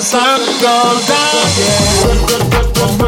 sun goes down, yeah.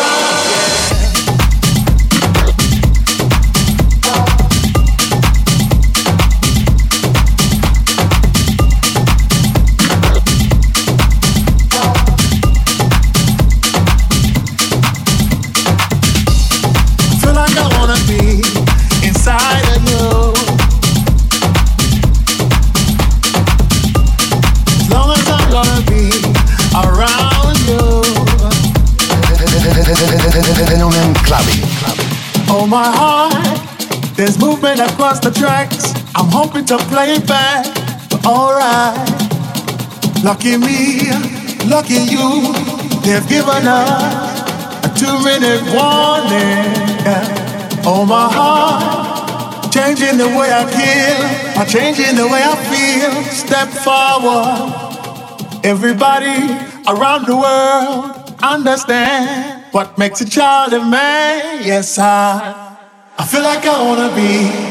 Across the tracks. I'm hoping to play it back, but alright. Lucky me, lucky you. They've given us a two-minute warning. Oh my heart, changing the way I feel, I'm changing the way I feel. Step forward, everybody around the world understand. What makes a child a man? Yes, I. I feel like I wanna be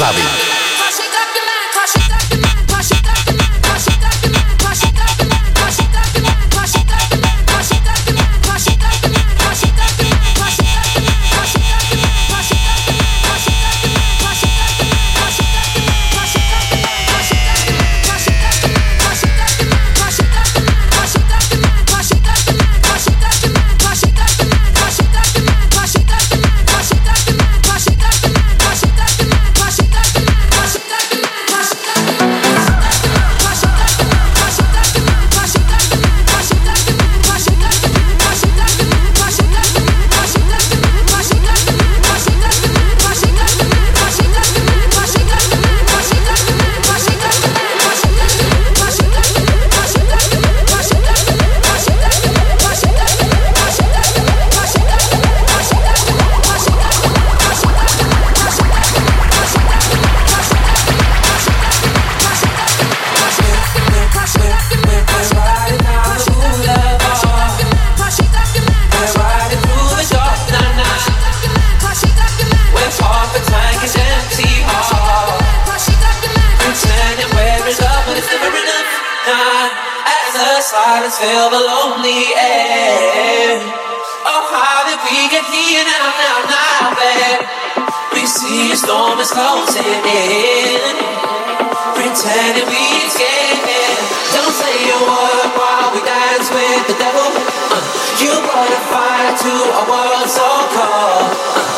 clave. the storm is closing in. Pretending we escaping. Don't say a word while we dance with the devil. Uh, you brought a fire to a world so cold. Uh,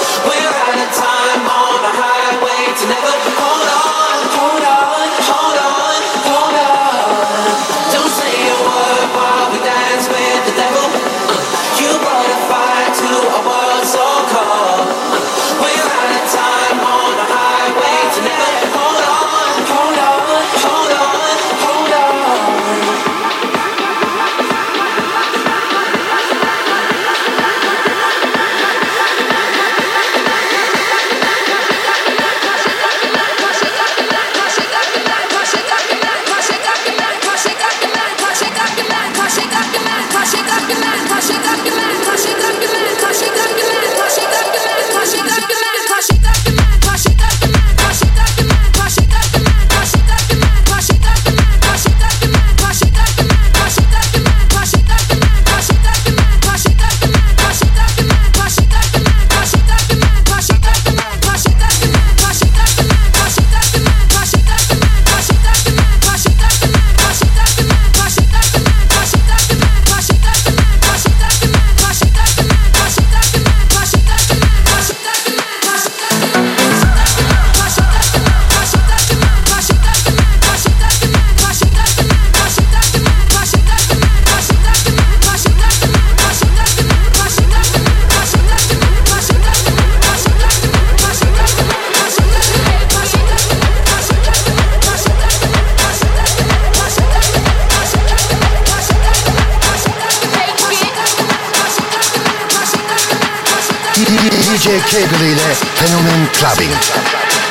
DJ Kegel ile Fenomen Clubbing.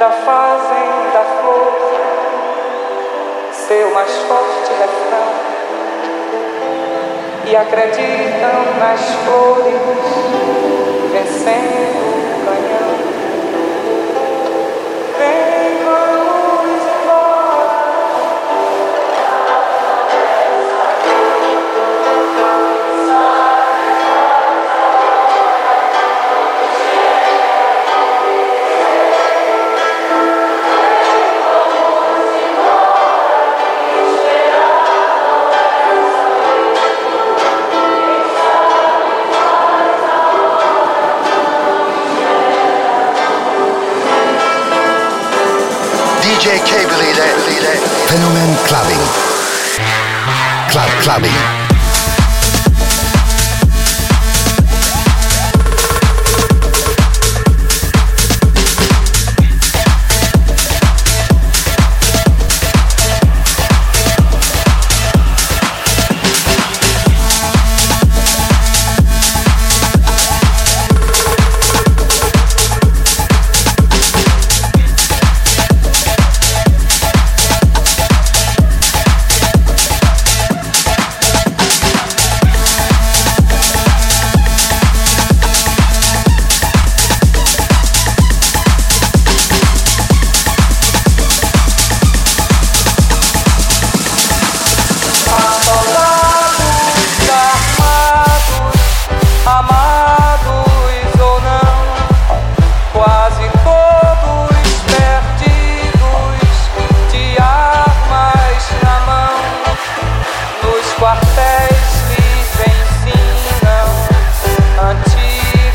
ainda fazem da flor seu mais forte refrão e acreditam nas flores vencendo DJ K believe that. Fenomen Clubbing. Club Clubbing.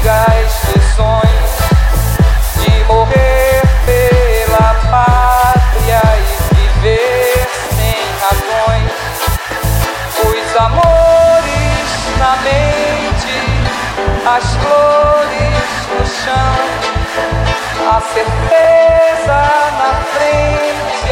as sessões de morrer pela pátria e viver sem razões. Os amores na mente, as flores no chão, a certeza na frente.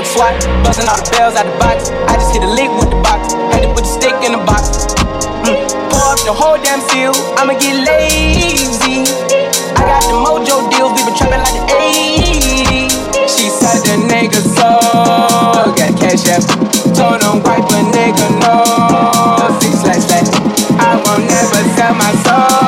Him fuck 12, fuck SWAT. All the bells out the box. I just hit a lick with the box. Had to put the stick in the box. Mm. Pour up the whole damn seal. I'ma get lazy. I got the mojo deals. We been trapping like the 80s. She said the nigga so. Got cash app. Told him wipe a nigga no. Six slash slash. I won't never sell my soul.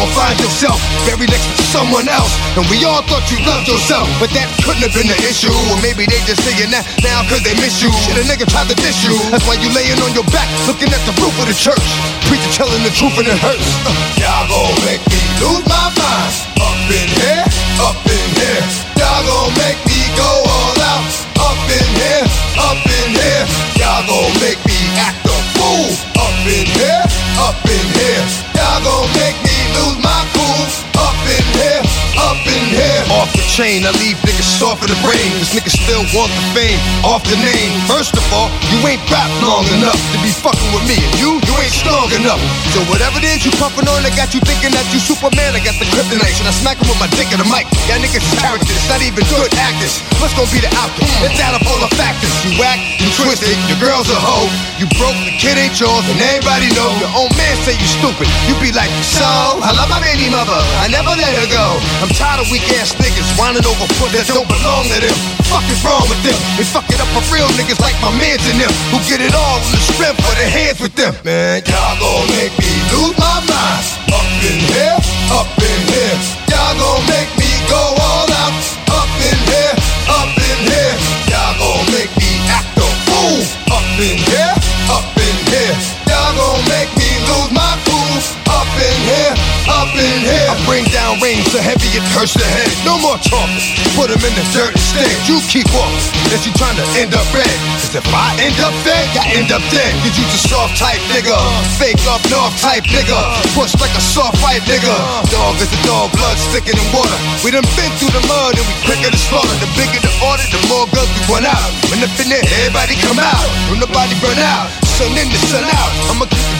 Or find yourself buried next to someone else. And we all thought you loved yourself, but that couldn't have been the issue. Or maybe they just saying that now cause they miss you. Shit, a nigga tried to diss you. That's why you laying on your back, looking at the roof of the church. Preacher telling the truth and it hurts. Uh, y'all gon' make me lose my mind. Up in here, up in here. In the brain. Cause niggas still want the fame. Off the name. First of all, you ain't rap long enough to be fucking with me. And you, you ain't strong enough. So whatever it is you puffin' on, I got you thinking that you Superman. I got the kryptonite. Should I smack him with my dick in the mic? Y'all niggas is characters, not even good actors. What's gonna be the outcome? It's out of all the factors. You whack, you twisted, your girl's a hoe. You broke, the kid ain't yours, and everybody know. Your own man say you stupid. You be like, so, I love my baby mother. I never let her go. I'm tired of weak ass niggas whining over foot that don't belong to them. Fuck is wrong with them? They fuck it up for real niggas like my mans and them who get it all in the strength of their hands with them. Man, y'all gon' make me lose my mind. Up in here, up in here. Y'all gon' make me go all out. Up in here. I bring down rain so heavy it hurts the head. No more talking. Put him in the dirt instead. You keep walking. Unless you trying to end up red. Cause if I end up dead, I end up dead. Cause you just soft type nigga. Fake up north type nigga. Push like a soft fight nigga. Dog is a dog, blood sticking in water. We done been through the mud and we quicker to slaughter. The bigger the order, the more guns we run out. When in there, everybody come out. When the body burn out. Sun in the sun out. I'ma keep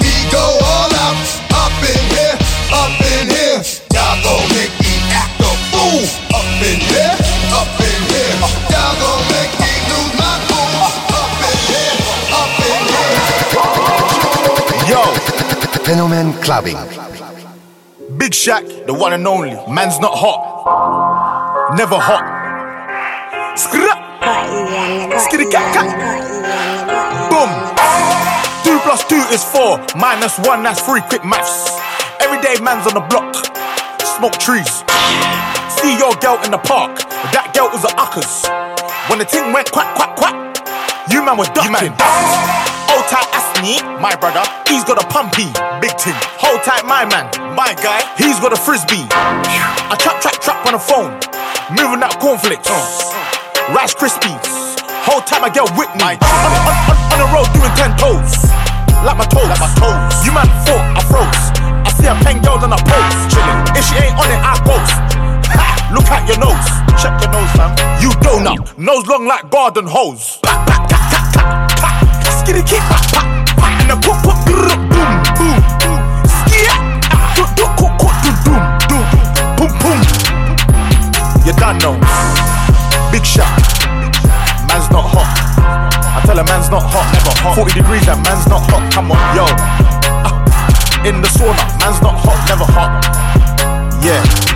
clubbing. Big Shaq, the one and only. Man's not hot. Never hot. Skra. Skitty cat cat. Boom. plus two two is four, minus one, that's three. Quick maths. Everyday man's on the block, smoke trees. See your girl in the park, that girl was a uckers. When the thing went quack, quack, quack, you man was ducking. Hold tight, My brother, he's got a pumpy, big thing. Hold tight, my man, my guy, he's got a frisbee. I trap, trap, trap on the phone, moving out cornflakes, Rice Krispies. Whole time I get with me. On, on, on, on the road doing ten toes, like my toes. Like my toes. You man thought I froze. I see a pen girl on a pose, chilling. If she ain't on it, I post. Ha! Look at your nose. Check your nose, fam. You donut. Nose long like garden hose. Skitty kick, And pop, pop, boom, boom, boom. Skia. Ah, do, do, cook, do, doom, doom. Boom, boom. You done know. Big Shaq. Man's not hot. I tell a man's not hot, never hot. 40 degrees that man's not hot. Come on, yo. Ah, in the sauna, man's not hot, never hot. Yeah.